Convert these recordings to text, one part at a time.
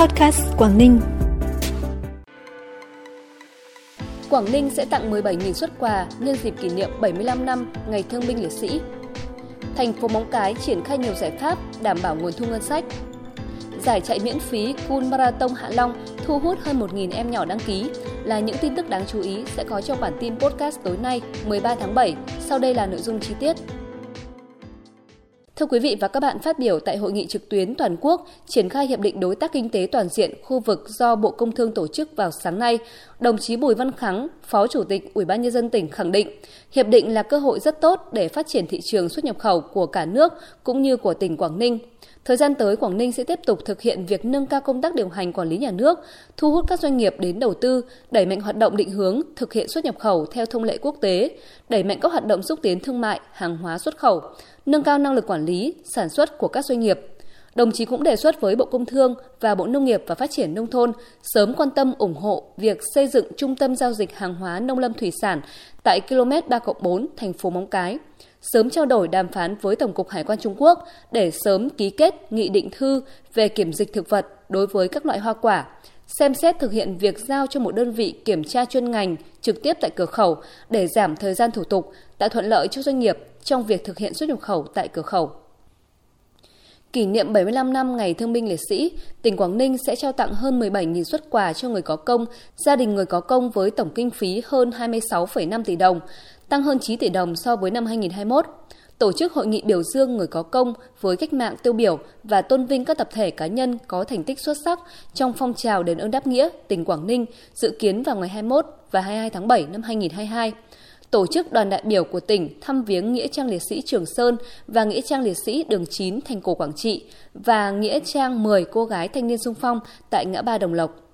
Podcast Quảng Ninh. Quảng Ninh sẽ tặng 17.000 xuất quà nhân dịp kỷ niệm 75 năm Ngày Thương binh Liệt sĩ. Thành phố Móng Cái triển khai nhiều giải pháp đảm bảo nguồn thu ngân sách. Giải chạy miễn phí Cool Marathon Hạ Long thu hút hơn 1.000 em nhỏ đăng ký là những tin tức đáng chú ý sẽ có trong bản tin podcast tối nay 13 tháng 7. Sau đây là nội dung chi tiết. Thưa quý vị và các bạn, phát biểu tại hội nghị trực tuyến toàn quốc triển khai hiệp định đối tác kinh tế toàn diện khu vực do Bộ Công Thương tổ chức vào sáng nay, đồng chí Bùi Văn Kháng, Phó Chủ tịch Ủy ban nhân dân tỉnh khẳng định, hiệp định là cơ hội rất tốt để phát triển thị trường xuất nhập khẩu của cả nước cũng như của tỉnh Quảng Ninh. Thời gian tới, Quảng Ninh sẽ tiếp tục thực hiện việc nâng cao công tác điều hành quản lý nhà nước, thu hút các doanh nghiệp đến đầu tư, đẩy mạnh hoạt động định hướng, thực hiện xuất nhập khẩu theo thông lệ quốc tế, đẩy mạnh các hoạt động xúc tiến thương mại, hàng hóa xuất khẩu, nâng cao năng lực quản lý, sản xuất của các doanh nghiệp. Đồng chí cũng đề xuất với Bộ Công Thương và Bộ Nông nghiệp và Phát triển Nông thôn sớm quan tâm ủng hộ việc xây dựng trung tâm giao dịch hàng hóa nông lâm thủy sản tại km 3 4 thành phố Móng Cái, sớm trao đổi đàm phán với Tổng cục Hải quan Trung Quốc để sớm ký kết nghị định thư về kiểm dịch thực vật đối với các loại hoa quả, xem xét thực hiện việc giao cho một đơn vị kiểm tra chuyên ngành trực tiếp tại cửa khẩu để giảm thời gian thủ tục, tạo thuận lợi cho doanh nghiệp trong việc thực hiện xuất nhập khẩu tại cửa khẩu. Kỷ niệm 75 năm Ngày Thương binh Liệt sĩ, tỉnh Quảng Ninh sẽ trao tặng hơn 17.000 xuất quà cho người có công, gia đình người có công với tổng kinh phí hơn 26,5 tỷ đồng, tăng hơn 9 tỷ đồng so với năm 2021 tổ chức hội nghị biểu dương người có công với cách mạng tiêu biểu và tôn vinh các tập thể cá nhân có thành tích xuất sắc trong phong trào đền ơn đáp nghĩa tỉnh Quảng Ninh dự kiến vào ngày 21 và 22 tháng 7 năm 2022 tổ chức đoàn đại biểu của tỉnh thăm viếng Nghĩa trang liệt sĩ Trường Sơn và Nghĩa trang liệt sĩ Đường 9 thành cổ Quảng Trị và Nghĩa trang 10 cô gái thanh niên sung phong tại ngã ba Đồng Lộc.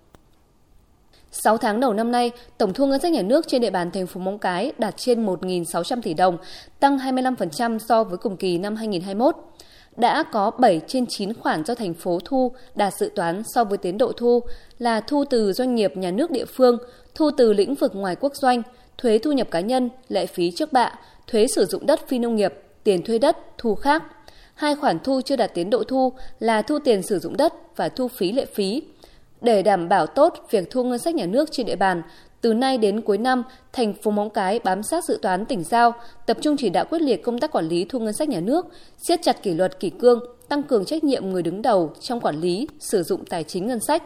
6 tháng đầu năm nay, tổng thu ngân sách nhà nước trên địa bàn thành phố Móng Cái đạt trên 1.600 tỷ đồng, tăng 25% so với cùng kỳ năm 2021. Đã có 7 trên 9 khoản do thành phố thu đạt dự toán so với tiến độ thu là thu từ doanh nghiệp nhà nước địa phương, thu từ lĩnh vực ngoài quốc doanh, thuế thu nhập cá nhân, lệ phí trước bạ, thuế sử dụng đất phi nông nghiệp, tiền thuê đất, thu khác. Hai khoản thu chưa đạt tiến độ thu là thu tiền sử dụng đất và thu phí lệ phí. Để đảm bảo tốt việc thu ngân sách nhà nước trên địa bàn, từ nay đến cuối năm, thành phố Móng Cái bám sát dự toán tỉnh giao, tập trung chỉ đạo quyết liệt công tác quản lý thu ngân sách nhà nước, siết chặt kỷ luật kỷ cương, tăng cường trách nhiệm người đứng đầu trong quản lý, sử dụng tài chính ngân sách,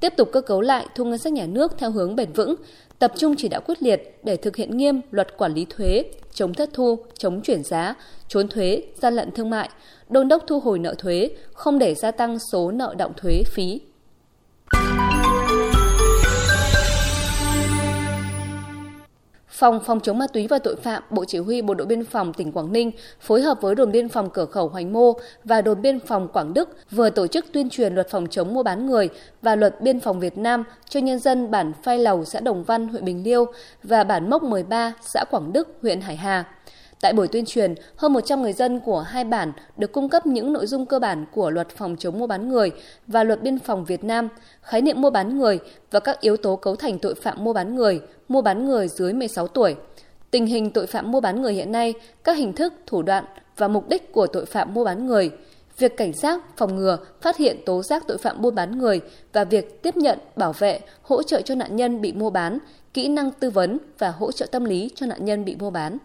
tiếp tục cơ cấu lại thu ngân sách nhà nước theo hướng bền vững, tập trung chỉ đạo quyết liệt để thực hiện nghiêm luật quản lý thuế, chống thất thu, chống chuyển giá, trốn thuế, gian lận thương mại, đôn đốc thu hồi nợ thuế, không để gia tăng số nợ động thuế phí. Phòng phòng chống ma túy và tội phạm, Bộ Chỉ huy Bộ đội Biên phòng tỉnh Quảng Ninh phối hợp với đồn biên phòng cửa khẩu Hoành Mô và đồn biên phòng Quảng Đức vừa tổ chức tuyên truyền luật phòng chống mua bán người và luật biên phòng Việt Nam cho nhân dân bản Phai Lầu, xã Đồng Văn, huyện Bình Liêu và bản Mốc 13, xã Quảng Đức, huyện Hải Hà. Tại buổi tuyên truyền, hơn 100 người dân của hai bản được cung cấp những nội dung cơ bản của luật phòng chống mua bán người và luật biên phòng Việt Nam, khái niệm mua bán người và các yếu tố cấu thành tội phạm mua bán người, mua bán người dưới 16 tuổi. Tình hình tội phạm mua bán người hiện nay, các hình thức, thủ đoạn và mục đích của tội phạm mua bán người, việc cảnh giác, phòng ngừa, phát hiện tố giác tội phạm buôn bán người và việc tiếp nhận, bảo vệ, hỗ trợ cho nạn nhân bị mua bán, kỹ năng tư vấn và hỗ trợ tâm lý cho nạn nhân bị mua bán.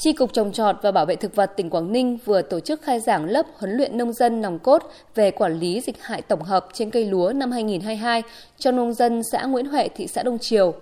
Tri Cục Trồng trọt và Bảo vệ Thực vật tỉnh Quảng Ninh vừa tổ chức khai giảng lớp huấn luyện nông dân nòng cốt về quản lý dịch hại tổng hợp trên cây lúa năm 2022 cho nông dân xã Nguyễn Huệ, thị xã Đông Triều.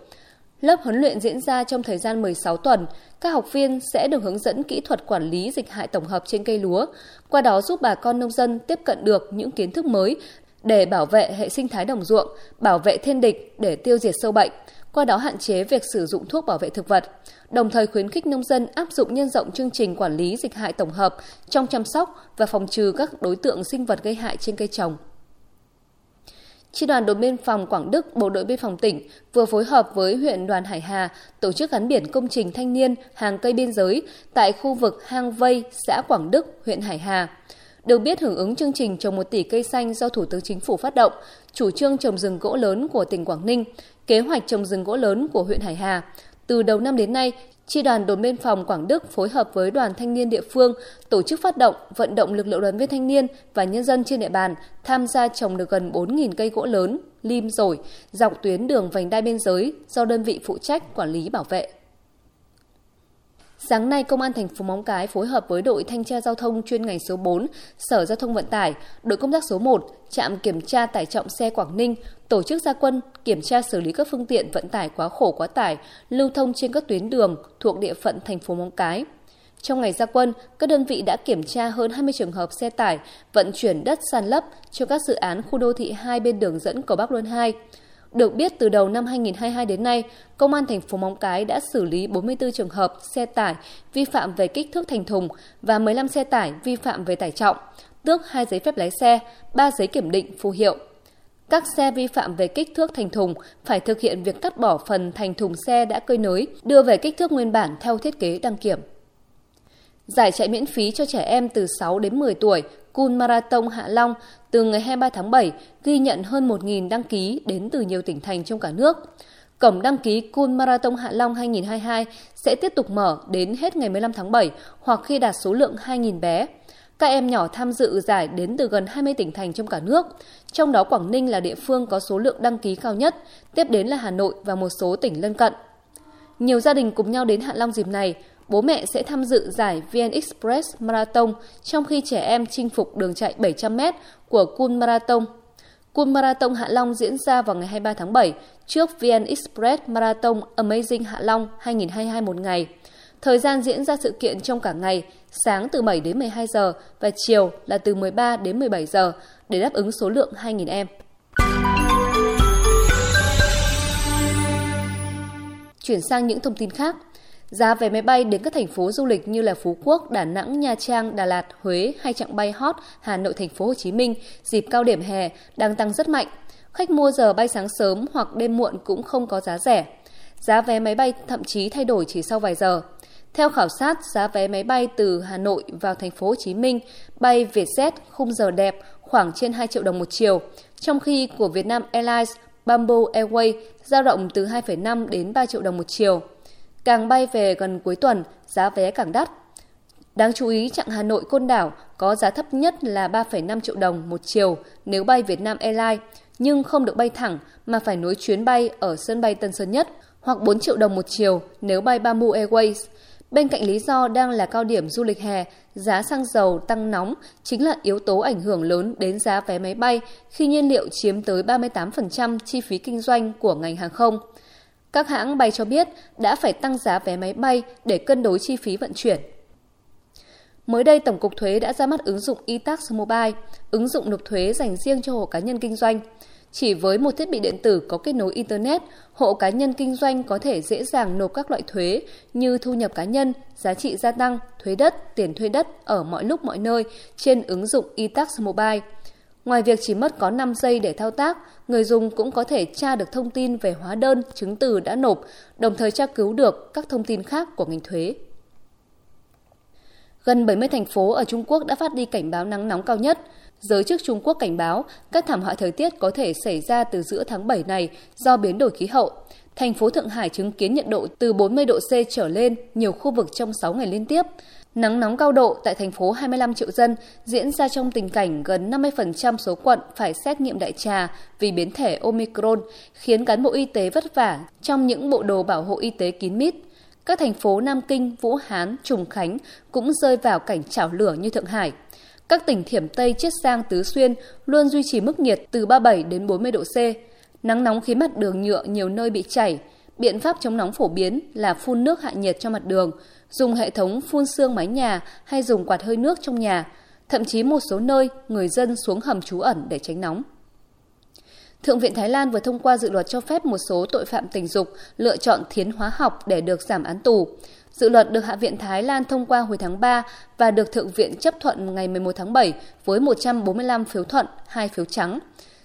Lớp huấn luyện diễn ra trong thời gian 16 tuần, các học viên sẽ được hướng dẫn kỹ thuật quản lý dịch hại tổng hợp trên cây lúa, qua đó giúp bà con nông dân tiếp cận được những kiến thức mới để bảo vệ hệ sinh thái đồng ruộng, bảo vệ thiên địch để tiêu diệt sâu bệnh, qua đó hạn chế việc sử dụng thuốc bảo vệ thực vật, đồng thời khuyến khích nông dân áp dụng nhân rộng chương trình quản lý dịch hại tổng hợp trong chăm sóc và phòng trừ các đối tượng sinh vật gây hại trên cây trồng. Chi đoàn đồn biên phòng Quảng Đức, Bộ đội biên phòng tỉnh vừa phối hợp với huyện Đoàn Hải Hà tổ chức gắn biển công trình thanh niên hàng cây biên giới tại khu vực Hang Vây, xã Quảng Đức, huyện Hải Hà. Được biết hưởng ứng chương trình trồng 1 tỷ cây xanh do Thủ tướng Chính phủ phát động, chủ trương trồng rừng gỗ lớn của tỉnh Quảng Ninh, kế hoạch trồng rừng gỗ lớn của huyện Hải Hà, Từ đầu năm đến nay, Chi đoàn đồn biên phòng Quảng Đức phối hợp với đoàn thanh niên địa phương tổ chức phát động, vận động lực lượng đoàn viên thanh niên và nhân dân trên địa bàn tham gia trồng được gần 4.000 cây gỗ lớn, lim rồi, dọc tuyến đường vành đai biên giới do đơn vị phụ trách quản lý bảo vệ. Sáng nay, Công an thành phố Móng Cái phối hợp với đội thanh tra giao thông chuyên ngành số 4, Sở Giao thông Vận tải, đội công tác số 1, trạm kiểm tra tải trọng xe Quảng Ninh tổ chức gia quân kiểm tra xử lý các phương tiện vận tải quá khổ quá tải lưu thông trên các tuyến đường thuộc địa phận thành phố Móng Cái. Trong ngày gia quân, các đơn vị đã kiểm tra hơn 20 trường hợp xe tải vận chuyển đất san lấp cho các dự án khu đô thị hai bên đường dẫn cầu Bắc Luân 2. Được biết từ đầu năm 2022 đến nay, Công an thành phố Móng Cái đã xử lý 44 trường hợp xe tải vi phạm về kích thước thành thùng và 15 xe tải vi phạm về tải trọng, tước 2 giấy phép lái xe, 3 giấy kiểm định phù hiệu. Các xe vi phạm về kích thước thành thùng phải thực hiện việc cắt bỏ phần thành thùng xe đã cơi nới, đưa về kích thước nguyên bản theo thiết kế đăng kiểm. Giải chạy miễn phí cho trẻ em từ 6 đến 10 tuổi, Cool Marathon Hạ Long từ ngày 23 tháng 7 ghi nhận hơn 1.000 đăng ký đến từ nhiều tỉnh thành trong cả nước. Cổng đăng ký Cool Marathon Hạ Long 2022 sẽ tiếp tục mở đến hết ngày 15 tháng 7 hoặc khi đạt số lượng 2.000 bé. Các em nhỏ tham dự giải đến từ gần 20 tỉnh thành trong cả nước, trong đó Quảng Ninh là địa phương có số lượng đăng ký cao nhất, tiếp đến là Hà Nội và một số tỉnh lân cận. Nhiều gia đình cùng nhau đến Hạ Long dịp này, bố mẹ sẽ tham dự giải VN Express Marathon trong khi trẻ em chinh phục đường chạy 700m của Kun Marathon. Kun Marathon Hạ Long diễn ra vào ngày 23 tháng 7 trước VN Express Marathon Amazing Hạ Long 2022 một ngày. Thời gian diễn ra sự kiện trong cả ngày, sáng từ 7 đến 12 giờ và chiều là từ 13 đến 17 giờ để đáp ứng số lượng 2.000 em. Chuyển sang những thông tin khác. Giá vé máy bay đến các thành phố du lịch như là Phú Quốc, Đà Nẵng, Nha Trang, Đà Lạt, Huế hay chặng bay hot Hà Nội, Thành phố Hồ Chí Minh dịp cao điểm hè đang tăng rất mạnh. Khách mua giờ bay sáng sớm hoặc đêm muộn cũng không có giá rẻ. Giá vé máy bay thậm chí thay đổi chỉ sau vài giờ. Theo khảo sát, giá vé máy bay từ Hà Nội vào thành phố Hồ Chí Minh bay Vietjet khung giờ đẹp khoảng trên 2 triệu đồng một chiều, trong khi của Vietnam Airlines, Bamboo Airways dao động từ 2,5 đến 3 triệu đồng một chiều. Càng bay về gần cuối tuần, giá vé càng đắt. Đáng chú ý, chặng Hà Nội Côn Đảo có giá thấp nhất là 3,5 triệu đồng một chiều nếu bay Vietnam Airlines, nhưng không được bay thẳng mà phải nối chuyến bay ở sân bay Tân Sơn Nhất, hoặc 4 triệu đồng một chiều nếu bay Bamboo Airways. Bên cạnh lý do đang là cao điểm du lịch hè, giá xăng dầu tăng nóng chính là yếu tố ảnh hưởng lớn đến giá vé máy bay khi nhiên liệu chiếm tới 38% chi phí kinh doanh của ngành hàng không. Các hãng bay cho biết đã phải tăng giá vé máy bay để cân đối chi phí vận chuyển. Mới đây, Tổng cục Thuế đã ra mắt ứng dụng eTax Mobile, ứng dụng nộp thuế dành riêng cho hộ cá nhân kinh doanh. Chỉ với một thiết bị điện tử có kết nối Internet, hộ cá nhân kinh doanh có thể dễ dàng nộp các loại thuế như thu nhập cá nhân, giá trị gia tăng, thuế đất, tiền thuê đất ở mọi lúc mọi nơi trên ứng dụng eTax Mobile. Ngoài việc chỉ mất có 5 giây để thao tác, người dùng cũng có thể tra được thông tin về hóa đơn, chứng từ đã nộp, đồng thời tra cứu được các thông tin khác của ngành thuế. Gần 70 thành phố ở Trung Quốc đã phát đi cảnh báo nắng nóng cao nhất. Giới chức Trung Quốc cảnh báo các thảm họa thời tiết có thể xảy ra từ giữa tháng 7 này do biến đổi khí hậu. Thành phố Thượng Hải chứng kiến nhiệt độ từ 40 độ C trở lên nhiều khu vực trong 6 ngày liên tiếp. Nắng nóng cao độ tại thành phố 25 triệu dân diễn ra trong tình cảnh gần 50% số quận phải xét nghiệm đại trà vì biến thể Omicron, khiến cán bộ y tế vất vả trong những bộ đồ bảo hộ y tế kín mít. Các thành phố Nam Kinh, Vũ Hán, Trùng Khánh cũng rơi vào cảnh chảo lửa như Thượng Hải. Các tỉnh Thiểm Tây, Chiết Giang, Tứ Xuyên luôn duy trì mức nhiệt từ 37 đến 40 độ C. Nắng nóng khiến mặt đường nhựa nhiều nơi bị chảy. Biện pháp chống nóng phổ biến là phun nước hạ nhiệt cho mặt đường, dùng hệ thống phun sương mái nhà hay dùng quạt hơi nước trong nhà. Thậm chí một số nơi, người dân xuống hầm trú ẩn để tránh nóng. Thượng viện Thái Lan vừa thông qua dự luật cho phép một số tội phạm tình dục lựa chọn thiến hóa học để được giảm án tù. Dự luật được Hạ viện Thái Lan thông qua hồi tháng 3 và được Thượng viện chấp thuận ngày 11 tháng 7 với 145 phiếu thuận, 2 phiếu trắng.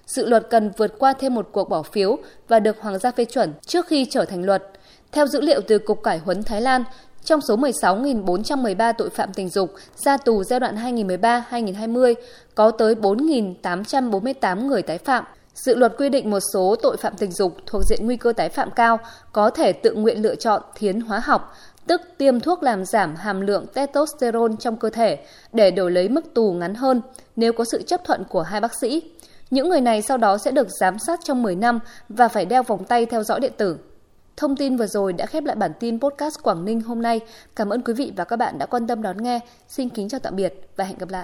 Dự luật cần vượt qua thêm một cuộc bỏ phiếu và được Hoàng gia phê chuẩn trước khi trở thành luật. Theo dữ liệu từ Cục Cải huấn Thái Lan, trong số 16.413 tội phạm tình dục ra tù giai đoạn 2013-2020, có tới 4.848 người tái phạm, Dự luật quy định một số tội phạm tình dục thuộc diện nguy cơ tái phạm cao có thể tự nguyện lựa chọn thiến hóa học, tức tiêm thuốc làm giảm hàm lượng testosterone trong cơ thể để đổi lấy mức tù ngắn hơn nếu có sự chấp thuận của hai bác sĩ. Những người này sau đó sẽ được giám sát trong 10 năm và phải đeo vòng tay theo dõi điện tử. Thông tin vừa rồi đã khép lại bản tin podcast Quảng Ninh hôm nay. Cảm ơn quý vị và các bạn đã quan tâm đón nghe. Xin kính chào tạm biệt và hẹn gặp lại.